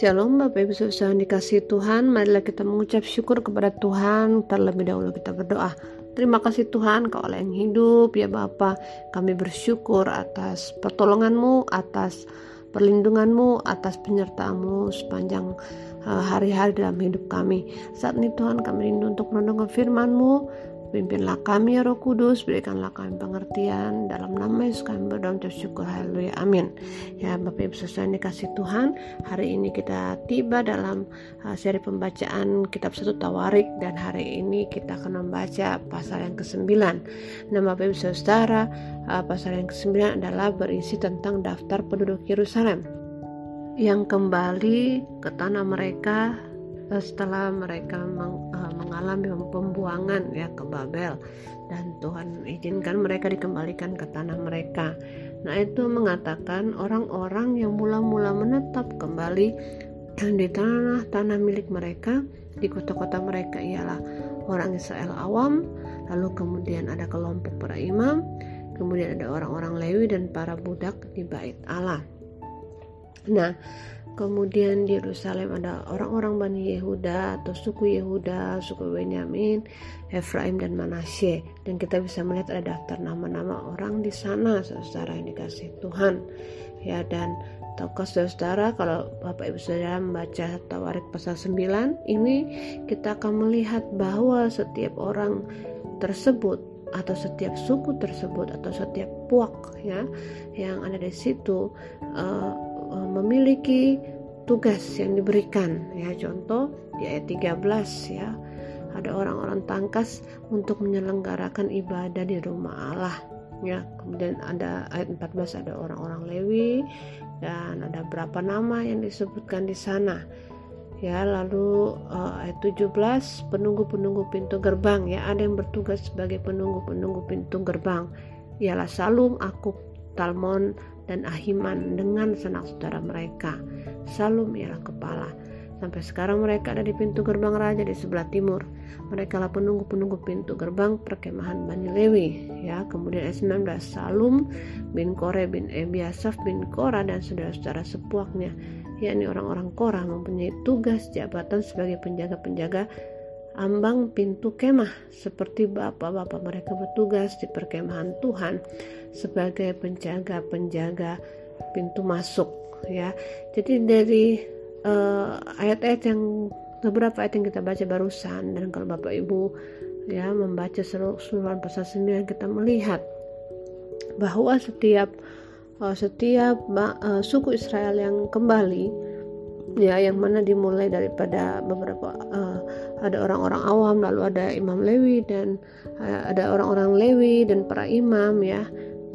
Shalom Bapak Ibu Saudara dikasih Tuhan Marilah kita mengucap syukur kepada Tuhan Terlebih dahulu kita berdoa. Terima kasih Tuhan kau Allah yang hidup ya Bapa. Kami bersyukur atas pertolonganmu Atas perlindunganmu Atas penyertaanmu sepanjang uh, hari-hari dalam hidup kami. Saat ini Tuhan kami rindu untuk mendengar firmanmu Pimpinlah kami ya Roh Kudus, berikanlah kami pengertian dalam nama Yesus kami berdoa untuk syukur haleluya amin. Ya Bapak Ibu Saudara dikasih Tuhan, hari ini kita tiba dalam uh, seri pembacaan kitab satu Tawarik dan hari ini kita akan membaca pasal yang ke-9. Nah Bapak Ibu Saudara, uh, pasal yang ke-9 adalah berisi tentang daftar penduduk Yerusalem yang kembali ke tanah mereka setelah mereka meng, uh, mengalami pembuangan ya ke Babel dan Tuhan izinkan mereka dikembalikan ke tanah mereka. Nah, itu mengatakan orang-orang yang mula-mula menetap kembali di tanah-tanah milik mereka di kota-kota mereka ialah orang Israel awam, lalu kemudian ada kelompok para imam, kemudian ada orang-orang Lewi dan para budak di bait Allah. Nah, Kemudian di Yerusalem ada orang-orang Bani Yehuda atau suku Yehuda, suku Benyamin, Efraim dan Manasye. Dan kita bisa melihat ada daftar nama-nama orang di sana, saudara yang dikasih Tuhan. Ya dan tahukah saudara kalau Bapak Ibu Saudara membaca Tawarik pasal 9 ini kita akan melihat bahwa setiap orang tersebut atau setiap suku tersebut atau setiap puak ya yang ada di situ uh, memiliki tugas yang diberikan ya. Contoh di ayat 13 ya. Ada orang-orang tangkas untuk menyelenggarakan ibadah di rumah Allah ya. Kemudian ada ayat 14 ada orang-orang Lewi dan ada berapa nama yang disebutkan di sana ya. Lalu uh, ayat 17 penunggu-penunggu pintu gerbang ya. Ada yang bertugas sebagai penunggu-penunggu pintu gerbang. Ialah Salum, Akub, Talmon dan Ahiman dengan sanak saudara mereka. Salum ialah kepala. Sampai sekarang mereka ada di pintu gerbang raja di sebelah timur. Mereka lah penunggu-penunggu pintu gerbang perkemahan Bani Lewi. Ya, kemudian ayat 19 Salum bin Kore bin Ebiasaf bin Kora dan saudara-saudara sepuaknya, yakni orang-orang Korah mempunyai tugas jabatan sebagai penjaga-penjaga ambang pintu kemah seperti bapak-bapak mereka bertugas di perkemahan Tuhan sebagai penjaga-penjaga pintu masuk ya. Jadi dari uh, ayat-ayat yang beberapa ayat yang kita baca barusan dan kalau Bapak Ibu ya membaca seluruh pasal 9 kita melihat bahwa setiap uh, setiap uh, suku Israel yang kembali ya yang mana dimulai daripada beberapa uh, ada orang-orang awam lalu ada imam Lewi dan uh, ada orang-orang Lewi dan para imam ya.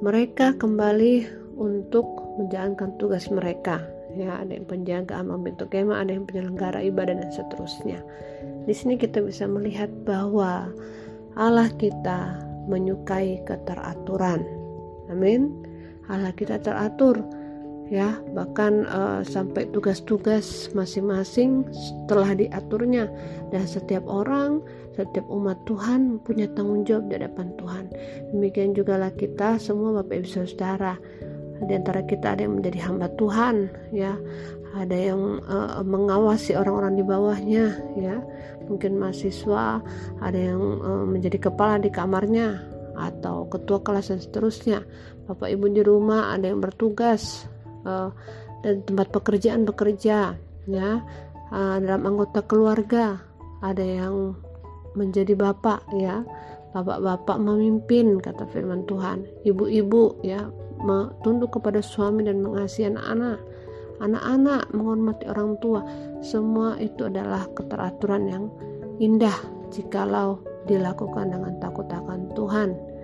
Mereka kembali untuk menjalankan tugas mereka ya. Ada yang penjaga amal pintu kemah ada yang penyelenggara ibadah dan seterusnya. Di sini kita bisa melihat bahwa Allah kita menyukai keteraturan. Amin. Allah kita teratur ya bahkan uh, sampai tugas-tugas masing-masing telah diaturnya. Dan setiap orang setiap umat Tuhan punya tanggung jawab di hadapan Tuhan. Demikian juga lah kita semua Bapak Ibu Saudara. Di antara kita ada yang menjadi hamba Tuhan ya. Ada yang uh, mengawasi orang-orang di bawahnya ya. Mungkin mahasiswa ada yang uh, menjadi kepala di kamarnya atau ketua kelas dan seterusnya. Bapak Ibu di rumah ada yang bertugas uh, dan tempat pekerjaan bekerja ya. Uh, dalam anggota keluarga ada yang menjadi bapak ya. Bapak-bapak memimpin kata firman Tuhan. Ibu-ibu ya tunduk kepada suami dan mengasihi anak-anak. Anak-anak menghormati orang tua. Semua itu adalah keteraturan yang indah jikalau dilakukan dengan takut akan Tuhan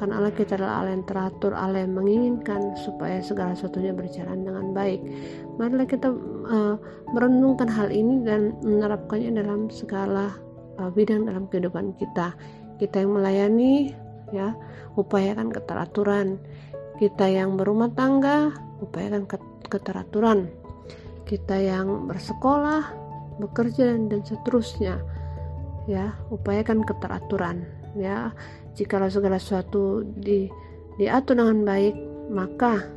karena Allah kita adalah Allah yang teratur, Allah yang menginginkan supaya segala sesuatunya berjalan dengan baik. Marilah kita uh, merenungkan hal ini dan menerapkannya dalam segala uh, bidang dalam kehidupan kita. Kita yang melayani, ya, upayakan keteraturan. Kita yang berumah tangga, upayakan keteraturan. Kita yang bersekolah, bekerja dan seterusnya, ya, upayakan keteraturan, ya jika segala sesuatu di, diatur dengan baik maka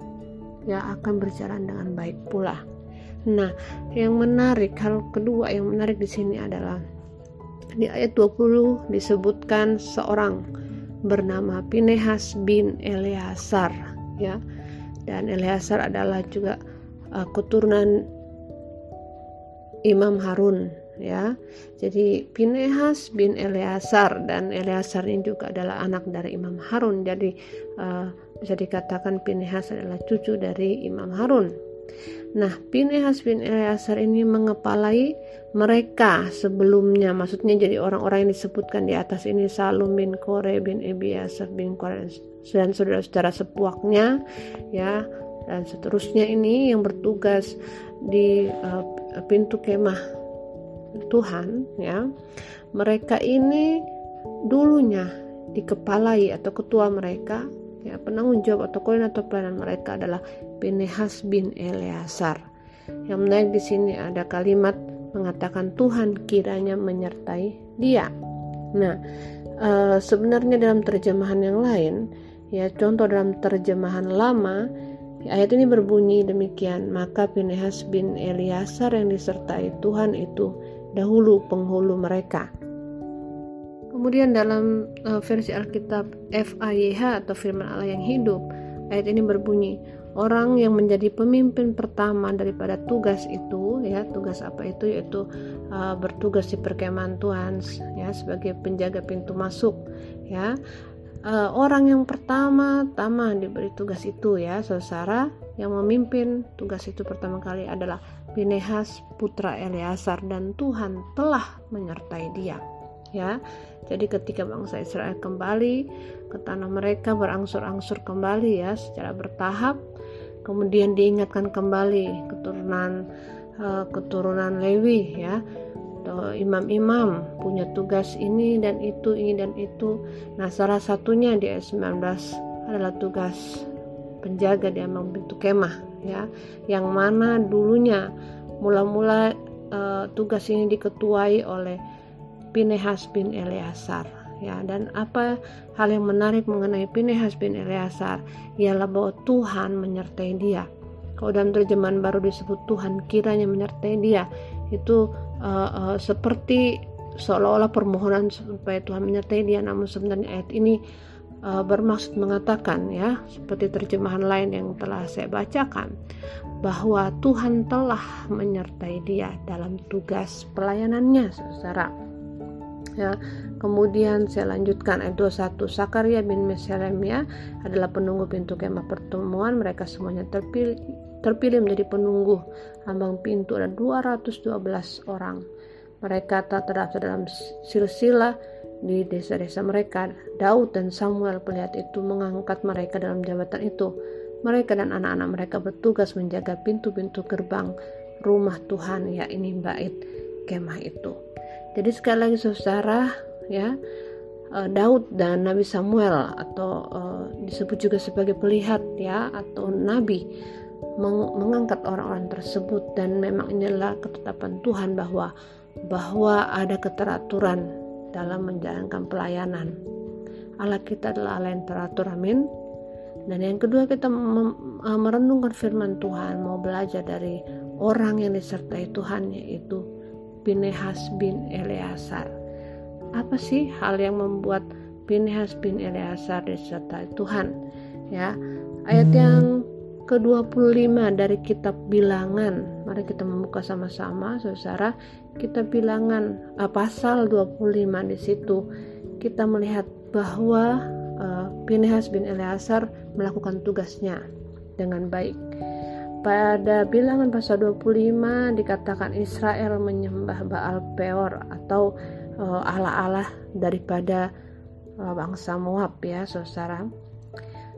ya akan berjalan dengan baik pula Nah, yang menarik hal kedua yang menarik di sini adalah di ayat 20 disebutkan seorang bernama Pinehas bin Eleazar ya. Dan Eleazar adalah juga uh, keturunan Imam Harun ya. Jadi Pinehas bin Eleazar dan Eleazar ini juga adalah anak dari Imam Harun. Jadi uh, bisa dikatakan Pinehas adalah cucu dari Imam Harun. Nah, Pinehas bin Eleazar ini mengepalai mereka sebelumnya, maksudnya jadi orang-orang yang disebutkan di atas ini Salum bin Kore bin Ebiasar bin Kore dan saudara-saudara sepuaknya ya dan seterusnya ini yang bertugas di uh, pintu kemah Tuhan ya mereka ini dulunya dikepalai atau ketua mereka ya penanggung jawab atau koordinator pelayanan mereka adalah Pinehas bin Eleazar. Yang menarik di sini ada kalimat mengatakan Tuhan kiranya menyertai dia. Nah, e, sebenarnya dalam terjemahan yang lain, ya contoh dalam terjemahan lama, ayat ini berbunyi demikian, maka Pinehas bin Eleazar yang disertai Tuhan itu dahulu penghulu mereka. Kemudian dalam uh, versi Alkitab FAYH atau firman Allah yang hidup, ayat ini berbunyi, orang yang menjadi pemimpin pertama daripada tugas itu, ya, tugas apa itu yaitu uh, bertugas di perkemahan Tuhan, ya, sebagai penjaga pintu masuk, ya. Uh, orang yang pertama tama diberi tugas itu ya saudara yang memimpin tugas itu pertama kali adalah Pinehas putra Eleazar dan Tuhan telah menyertai dia ya. Jadi ketika bangsa Israel kembali ke tanah mereka berangsur-angsur kembali ya secara bertahap, kemudian diingatkan kembali keturunan uh, keturunan Lewi ya. Atau imam-imam punya tugas ini dan itu ini dan itu. Nah, salah satunya di ayat 19 adalah tugas penjaga di ambang pintu kemah ya, yang mana dulunya mula-mula uh, tugas ini diketuai oleh Pinehas bin Eleazar ya. Dan apa hal yang menarik mengenai Pinehas bin Eleazar? Ialah bahwa Tuhan menyertai dia. Kalau dalam terjemahan baru disebut Tuhan kiranya menyertai dia. Itu uh, uh, seperti seolah-olah permohonan supaya Tuhan menyertai dia. Namun sebenarnya ayat ini uh, bermaksud mengatakan ya seperti terjemahan lain yang telah saya bacakan bahwa Tuhan telah menyertai dia dalam tugas pelayanannya saudara. Ya kemudian saya lanjutkan ayat 21 Sakaria bin Meselemia adalah penunggu pintu kemah pertemuan. Mereka semuanya terpilih terpilih menjadi penunggu. Ambang pintu ada 212 orang. Mereka tak terdaftar dalam silsilah di desa-desa mereka Daud dan Samuel pelihat itu mengangkat mereka dalam jabatan itu. Mereka dan anak-anak mereka bertugas menjaga pintu-pintu gerbang rumah Tuhan ya ini bait kemah itu. Jadi sekali lagi saudara ya eh, Daud dan Nabi Samuel atau uh, disebut juga sebagai pelihat ya atau nabi meng mengangkat orang-orang tersebut. Dan memang inilah ketetapan Tuhan bahwa bahwa ada keteraturan dalam menjalankan pelayanan. Allah kita adalah Allah yang teratur, amin. Dan yang kedua kita eh, merenungkan firman Tuhan, mau belajar dari orang yang disertai Tuhan yaitu Pinehas bin Eleazar. Apa sih hal yang membuat Pinehas bin Eleazar disertai Tuhan? Ya, ayat yang ke-25 dari kitab Bilangan. Mari kita membuka sama-sama Saudara. Kitab Bilangan uh, pasal 25 di situ kita melihat bahwa uh, Pinehas bin Eleazar melakukan tugasnya dengan baik pada bilangan pasal 25 dikatakan Israel menyembah Baal Peor atau uh, allah-allah daripada uh, bangsa Moab ya saudara.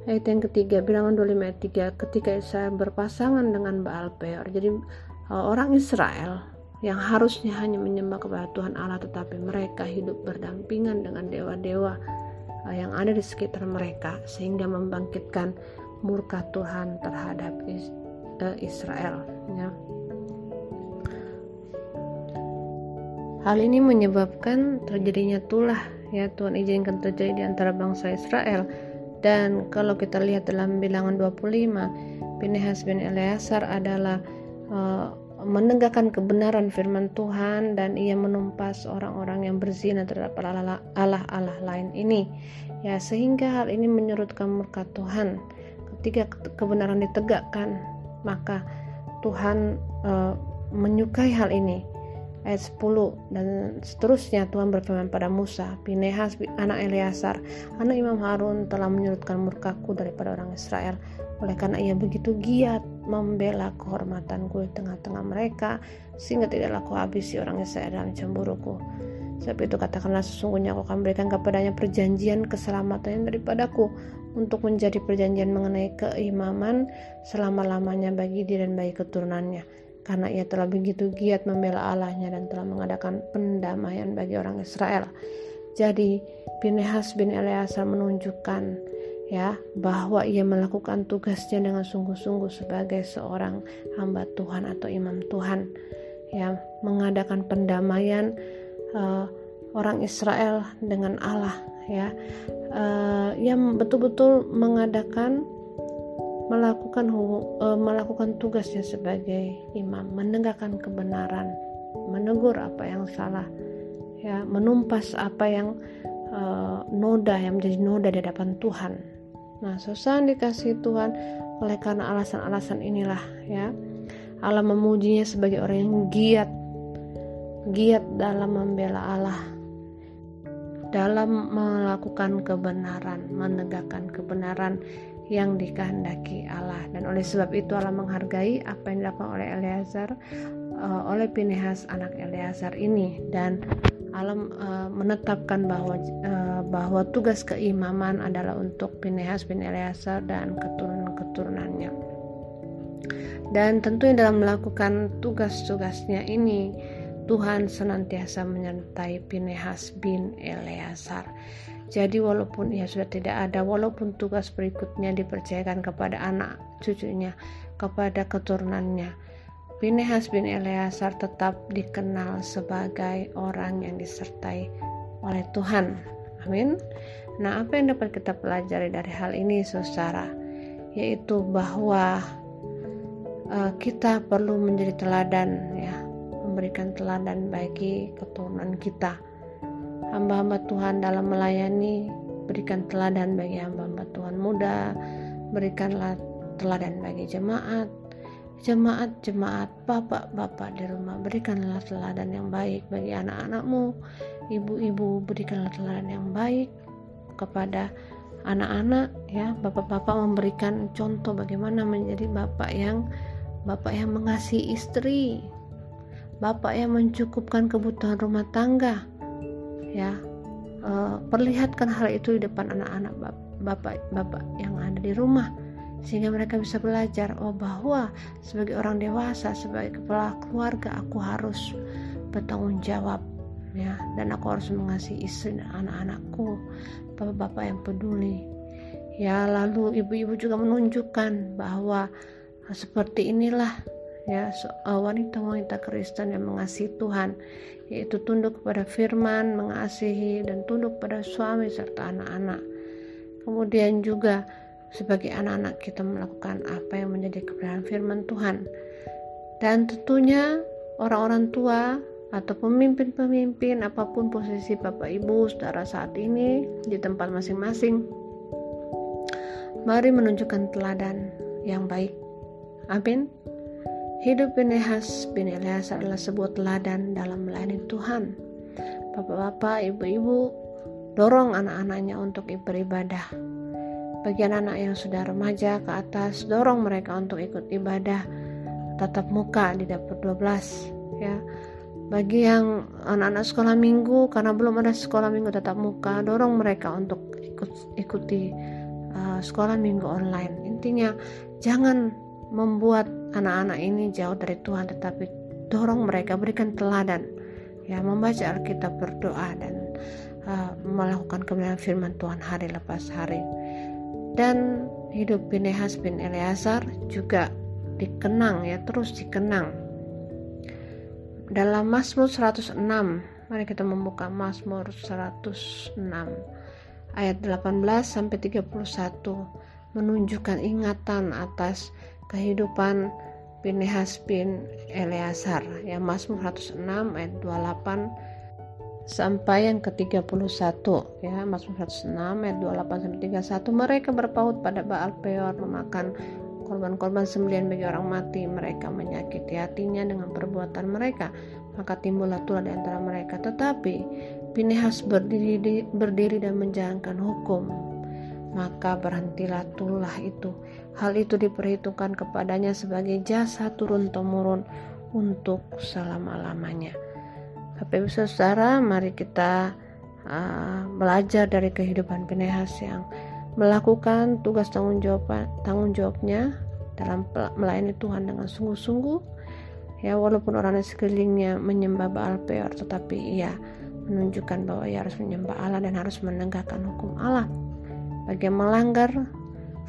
Ayat yang ketiga bilangan 25 ayat 3 ketika Israel berpasangan dengan Baal Peor. Jadi uh, orang Israel yang harusnya hanya menyembah kepada Tuhan Allah tetapi mereka hidup berdampingan dengan dewa-dewa yang ada di sekitar mereka sehingga membangkitkan murka Tuhan terhadap uh, Israel ya. Hal ini menyebabkan terjadinya tulah ya Tuhan izinkan terjadi di antara bangsa Israel dan kalau kita lihat dalam bilangan 25 Pinehas bin Eleazar adalah uh, menegakkan kebenaran firman Tuhan dan ia menumpas orang-orang yang berzina terhadap Allah-Allah lain ini. Ya sehingga hal ini menyurutkan murka Tuhan. Ketika kebenaran ditegakkan maka Tuhan uh, menyukai hal ini ayat 10 dan seterusnya Tuhan berfirman pada Musa Pinehas anak Eleazar anak Imam Harun telah menyurutkan murkaku daripada orang Israel. Oleh karena ia begitu giat membela kehormatanku di tengah-tengah mereka sehingga tidaklah aku habisi orang Israel dalam cemburuku. Sebab itu katakanlah sesungguhnya aku akan berikan kepadanya perjanjian keselamatan daripadaku untuk menjadi perjanjian mengenai keimaman selama-lamanya bagi dia dan bagi keturunannya karena ia telah begitu giat membela Allahnya dan telah mengadakan pendamaian bagi orang Israel. Jadi Pinehas bin Eleazar menunjukkan ya bahwa ia melakukan tugasnya dengan sungguh-sungguh sebagai seorang hamba Tuhan atau imam Tuhan ya mengadakan pendamaian uh, orang Israel dengan Allah ya uh, yang betul-betul mengadakan melakukan uh, melakukan tugasnya sebagai imam, menegakkan kebenaran, menegur apa yang salah, ya, menumpas apa yang uh, noda yang menjadi noda di hadapan Tuhan. Nah, susah dikasih Tuhan oleh karena alasan-alasan inilah ya. Allah memujinya sebagai orang yang giat giat dalam membela Allah dalam melakukan kebenaran, menegakkan kebenaran yang dikehendaki Allah. Dan oleh sebab itu Allah menghargai apa yang dilakukan oleh Eleazar uh, oleh Pinehas anak Eleazar ini. Dan Allah uh, menetapkan bahwa uh, bahwa tugas keimaman adalah untuk Pinehas bin Eleazar dan keturunan-keturunannya. Dan tentunya dalam melakukan tugas-tugasnya ini Tuhan senantiasa menyertai Pinehas bin Eleazar jadi walaupun ia sudah tidak ada, walaupun tugas berikutnya dipercayakan kepada anak cucunya, kepada keturunannya, Pinehas bin Eleazar tetap dikenal sebagai orang yang disertai oleh Tuhan. Amin. Nah, apa yang dapat kita pelajari dari hal ini, saudara? Yaitu bahwa uh, kita perlu menjadi teladan, ya, memberikan teladan bagi keturunan kita hamba-hamba Tuhan dalam melayani berikan teladan bagi hamba-hamba Tuhan muda berikanlah teladan bagi jemaat jemaat-jemaat bapak-bapak di rumah berikanlah teladan yang baik bagi anak-anakmu. Ibu-ibu berikanlah teladan yang baik kepada anak-anak ya. Bapak-bapak memberikan contoh bagaimana menjadi bapak yang bapak yang mengasihi istri bapak yang mencukupkan kebutuhan rumah tangga ya. Uh, perlihatkan hal itu di depan anak-anak bapak-bapak yang ada di rumah sehingga mereka bisa belajar oh bahwa sebagai orang dewasa sebagai kepala keluarga aku harus bertanggung jawab ya. Dan aku harus mengasihi istri dan anak-anakku bapak-bapak yang peduli. Ya lalu ibu-ibu juga menunjukkan bahwa seperti inilah ya wanita-wanita Kristen yang mengasihi Tuhan yaitu tunduk kepada firman, mengasihi dan tunduk pada suami serta anak-anak. Kemudian juga sebagai anak-anak kita melakukan apa yang menjadi kebenaran firman Tuhan. Dan tentunya orang-orang tua atau pemimpin-pemimpin apa pun posisi Bapak Ibu saudara saat ini di tempat masing-masing mari menunjukkan teladan yang baik. Amin. Hidup Pinehas bin Elias adalah sebuah teladan dalam melayani Tuhan. Bapak-bapak, ibu-ibu, dorong anak-anaknya untuk beribadah. Bagi anak-anak yang sudah remaja ke atas, dorong mereka untuk ikut ibadah tatap muka di dapur 12 ya. Bagi yang anak-anak sekolah minggu karena belum ada sekolah minggu tatap muka, dorong mereka untuk ikut ikuti uh, sekolah minggu online. Intinya jangan membuat anak-anak ini jauh dari Tuhan tetapi dorong mereka berikan teladan ya membaca Alkitab berdoa dan uh, melakukan kebenaran firman Tuhan hari lepas hari. Dan hidup Pinehas bin Eleazar juga dikenang ya terus dikenang. Dalam Mazmur 106 mari kita membuka Mazmur 106 ayat 18 sampai 31 menunjukkan ingatan atas kehidupan Pinehas bin Eleazar ya Mazmur 106 ayat 28 sampai yang ke-31 ya Mazmur 106 ayat 28 sampai 31 mereka berpaut pada Baal Peor memakan korban-korban sembelian bagi orang mati. Mereka menyakiti hatinya dengan perbuatan mereka maka timbullah tulah di antara mereka. Tetapi Pinehas berdiri, berdiri dan menjalankan hukum maka berhentilah tulah itu hal itu diperhitungkan kepadanya sebagai jasa turun-temurun untuk selama-lamanya Bapak Ibu Saudara, mari kita uh, belajar dari kehidupan Pinehas yang melakukan tugas tanggung jawab tanggung jawabnya dalam melayani Tuhan dengan sungguh-sungguh. Ya, walaupun orang di sekelilingnya menyembah Baal Peor, tetapi ia menunjukkan bahwa ia harus menyembah Allah dan harus menegakkan hukum Allah. Bagi yang melanggar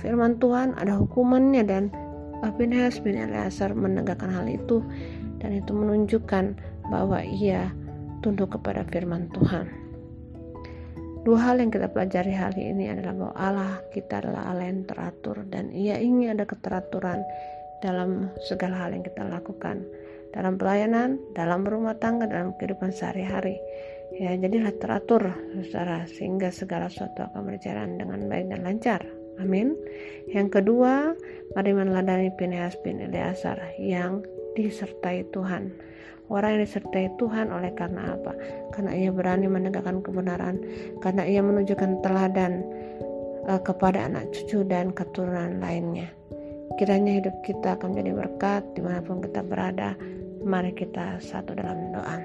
firman Tuhan ada hukumannya dan Pinehas bin Eleazar menegakkan hal itu dan itu menunjukkan bahwa ia tunduk kepada firman Tuhan. Dua hal yang kita pelajari hari ini adalah bahwa Allah kita adalah Allah yang teratur dan ia ingin ada keteraturan dalam segala hal yang kita lakukan dalam pelayanan, dalam rumah tangga, dalam kehidupan sehari-hari. Ya, jadilah teratur saudara sehingga segala sesuatu akan berjalan dengan baik dan lancar. Amin. Yang kedua, mari meneladani Pinehas bin Eleazar yang disertai Tuhan Orang yang disertai Tuhan oleh karena apa? Karena ia berani menegakkan kebenaran, karena ia menunjukkan teladan uh, kepada anak cucu dan keturunan lainnya. Kiranya hidup kita akan menjadi berkat di mana pun kita berada. Mari kita satu dalam doa.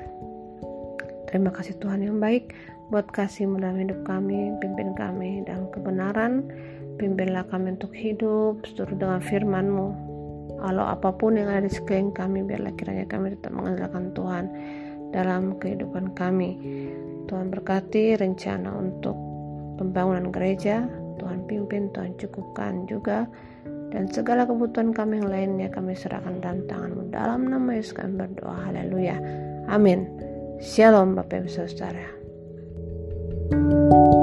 Terima kasih Tuhan yang baik buat kasih dalam hidup kami, pimpin kami dalam kebenaran, pimpinlah kami untuk hidup seturut dengan firman-Mu Walau apa pun yang ada di sekeliling kami, biarlah kiranya kami tetap mengandalkan Tuhan dalam kehidupan kami. Tuhan berkati rencana untuk pembangunan gereja, Tuhan pimpin, Tuhan cukupkan juga, dan segala kebutuhan kami yang lainnya kami serahkan dalam tanganmu. Dalam nama Yesus kami berdoa, haleluya. Amin. Shalom Bapak Ibu Saudara. thank you